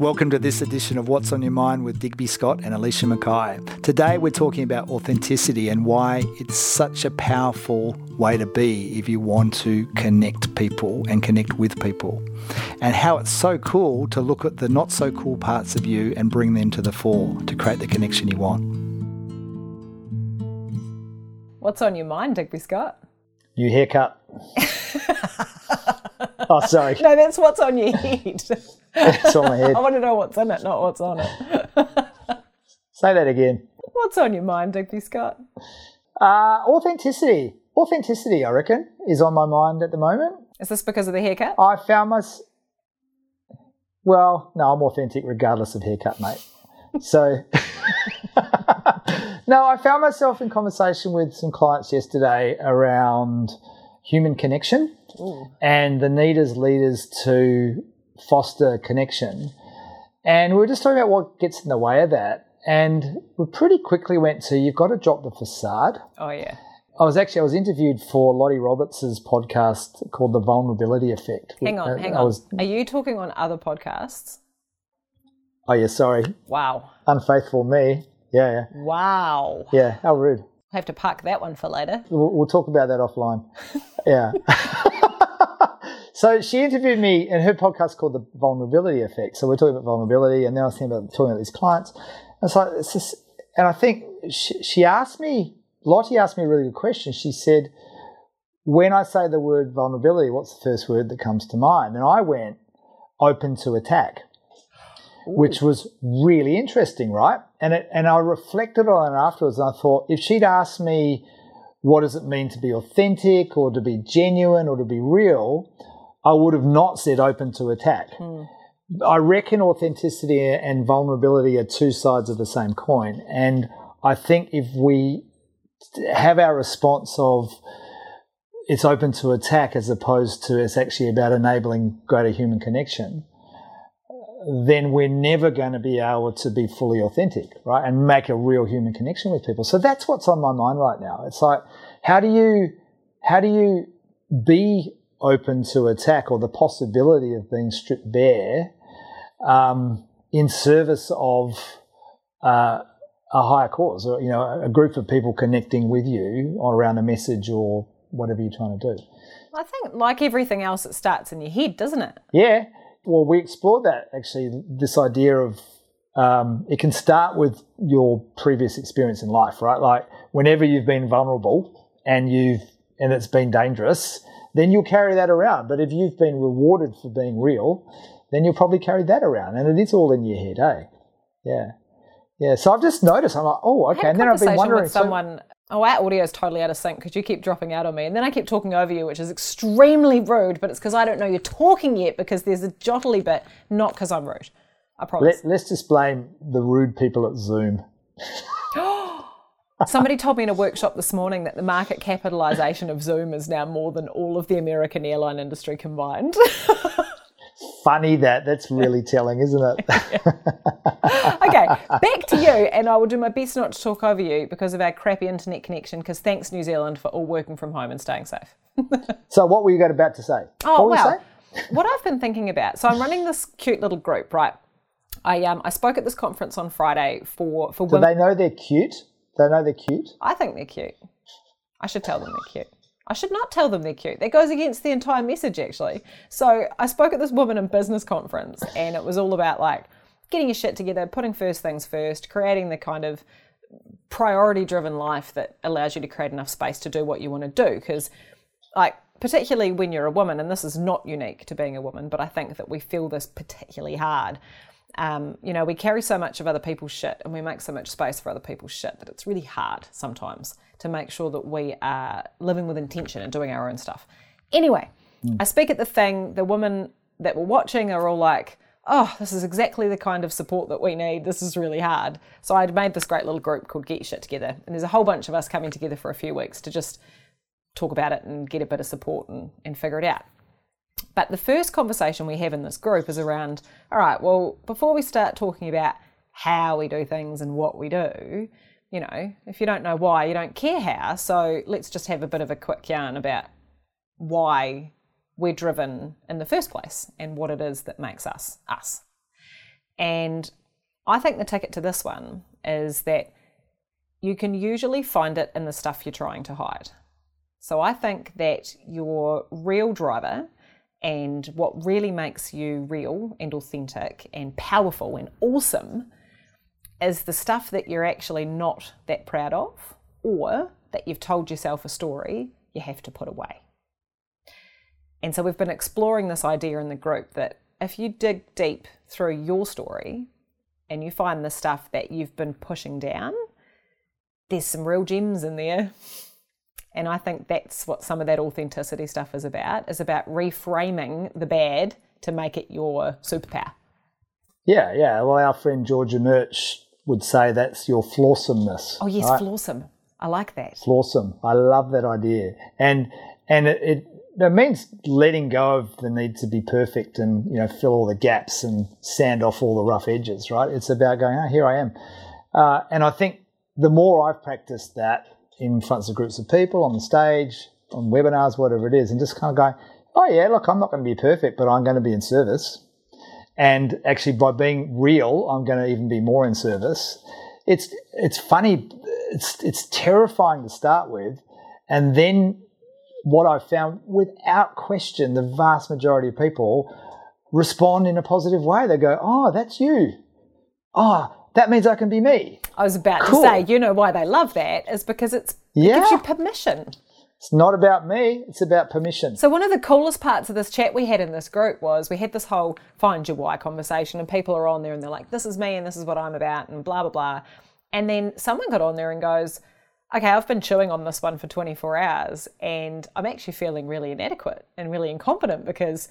Welcome to this edition of What's on Your Mind with Digby Scott and Alicia McKay. Today we're talking about authenticity and why it's such a powerful way to be if you want to connect people and connect with people. And how it's so cool to look at the not so cool parts of you and bring them to the fore to create the connection you want. What's on your mind, Digby Scott? New haircut. oh, sorry. No, that's what's on your head. It's on my head. I want to know what's in it, not what's on it. Say that again. What's on your mind, Digby Scott? Uh, authenticity. Authenticity, I reckon, is on my mind at the moment. Is this because of the haircut? I found my. Well, no, I'm authentic regardless of haircut, mate. So, no, I found myself in conversation with some clients yesterday around human connection Ooh. and the need as leaders to foster connection. And we were just talking about what gets in the way of that. And we pretty quickly went to you've got to drop the facade. Oh, yeah. I was actually I was interviewed for Lottie Roberts' podcast called The Vulnerability Effect. Hang on, Uh, hang I on. was- Are you talking on other podcasts? oh yeah, sorry, Wow. unfaithful me. Yeah, yeah, Wow. yeah. How rude. I have to park that one for later. We'll, we'll talk about that offline. yeah. so she interviewed me in her podcast called The Vulnerability Effect. So we're talking about vulnerability, and then I was thinking about talking about these clients. And so it's just, and I think she, she asked me, Lottie asked me a really good question. She said, when I say the word vulnerability, what's the first word that comes to mind? And I went, open to attack, which was really interesting, right? And it, and I reflected on it afterwards, and I thought, if she'd asked me, what does it mean to be authentic or to be genuine or to be real, I would have not said open to attack. Hmm. I reckon authenticity and vulnerability are two sides of the same coin. And I think if we have our response of it's open to attack as opposed to it's actually about enabling greater human connection, then we're never going to be able to be fully authentic, right? And make a real human connection with people. So that's what's on my mind right now. It's like, how do you, how do you be open to attack or the possibility of being stripped bare um, in service of uh, a higher cause or, you know, a group of people connecting with you around a message or whatever you're trying to do. I think, like everything else, it starts in your head, doesn't it? Yeah. Well, we explored that actually, this idea of um, it can start with your previous experience in life, right? Like whenever you've been vulnerable and you've and it's been dangerous, then you'll carry that around. But if you've been rewarded for being real, then you'll probably carry that around, and it is all in your head, eh? Yeah, yeah. So I've just noticed. I'm like, oh, okay. And then I've been wondering. with so- someone. oh, our audio is totally out of sync because you keep dropping out on me, and then I keep talking over you, which is extremely rude. But it's because I don't know you're talking yet because there's a jottily bit, not because I'm rude. I promise. let, let's just blame the rude people at Zoom. Somebody told me in a workshop this morning that the market capitalization of Zoom is now more than all of the American airline industry combined. Funny that. That's really telling, isn't it? okay, back to you, and I will do my best not to talk over you because of our crappy internet connection. Because thanks, New Zealand, for all working from home and staying safe. so, what were you going about to say? Oh what well, what I've been thinking about. So I'm running this cute little group, right? I um I spoke at this conference on Friday for for Do women. they know they're cute? They know they're cute. I think they're cute. I should tell them they're cute. I should not tell them they're cute. That goes against the entire message, actually. So I spoke at this woman in business conference, and it was all about like getting your shit together, putting first things first, creating the kind of priority driven life that allows you to create enough space to do what you want to do. Because, like, particularly when you're a woman, and this is not unique to being a woman, but I think that we feel this particularly hard. Um, you know, we carry so much of other people's shit and we make so much space for other people's shit that it's really hard sometimes to make sure that we are living with intention and doing our own stuff. Anyway, I speak at the thing, the women that were watching are all like, oh, this is exactly the kind of support that we need. This is really hard. So I'd made this great little group called Get Shit Together. And there's a whole bunch of us coming together for a few weeks to just talk about it and get a bit of support and, and figure it out. But the first conversation we have in this group is around all right, well, before we start talking about how we do things and what we do, you know, if you don't know why, you don't care how. So let's just have a bit of a quick yarn about why we're driven in the first place and what it is that makes us us. And I think the ticket to this one is that you can usually find it in the stuff you're trying to hide. So I think that your real driver and what really makes you real and authentic and powerful and awesome is the stuff that you're actually not that proud of or that you've told yourself a story you have to put away. And so we've been exploring this idea in the group that if you dig deep through your story and you find the stuff that you've been pushing down, there's some real gems in there. And I think that's what some of that authenticity stuff is about, is about reframing the bad to make it your superpower. Yeah, yeah. Well, our friend Georgia Murch would say that's your flawsomeness. Oh yes, right? flawsome. I like that. Flawsome. I love that idea. And and it, it it means letting go of the need to be perfect and you know fill all the gaps and sand off all the rough edges, right? It's about going, oh, here I am. Uh, and I think the more I've practiced that in front of groups of people on the stage, on webinars, whatever it is, and just kind of going, oh yeah, look, I'm not going to be perfect, but I'm going to be in service. And actually, by being real, I'm going to even be more in service. It's it's funny. It's it's terrifying to start with, and then what I've found, without question, the vast majority of people respond in a positive way. They go, "Oh, that's you. Oh, that means I can be me." I was about cool. to say, you know, why they love that is because it's yeah. it gives you permission. It's not about me, it's about permission. So, one of the coolest parts of this chat we had in this group was we had this whole find your why conversation, and people are on there and they're like, this is me and this is what I'm about, and blah, blah, blah. And then someone got on there and goes, okay, I've been chewing on this one for 24 hours and I'm actually feeling really inadequate and really incompetent because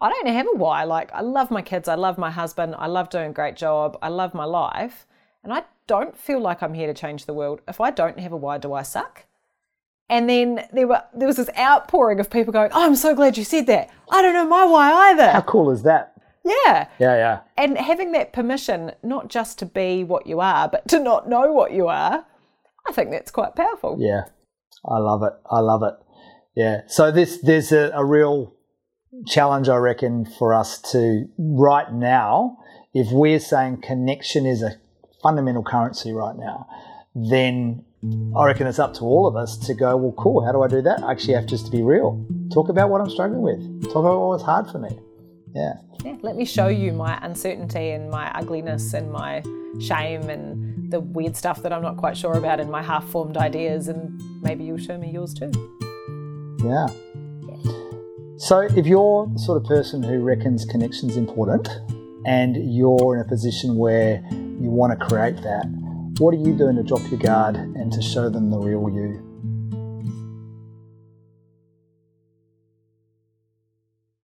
I don't have a why. Like, I love my kids, I love my husband, I love doing a great job, I love my life, and I don't feel like I'm here to change the world. If I don't have a why, do I suck? And then there were there was this outpouring of people going, "Oh, I'm so glad you said that. I don't know my why either." How cool is that? Yeah. Yeah, yeah. And having that permission, not just to be what you are, but to not know what you are, I think that's quite powerful. Yeah, I love it. I love it. Yeah. So this there's a, a real challenge, I reckon, for us to right now. If we're saying connection is a fundamental currency right now, then I reckon it's up to all of us to go, well, cool, how do I do that? I actually have just to be real. Talk about what I'm struggling with. Talk about what's hard for me. Yeah. Yeah. Let me show you my uncertainty and my ugliness and my shame and the weird stuff that I'm not quite sure about and my half formed ideas, and maybe you'll show me yours too. Yeah. So, if you're the sort of person who reckons connection's important and you're in a position where you want to create that, what are you doing to drop your guard and to show them the real you?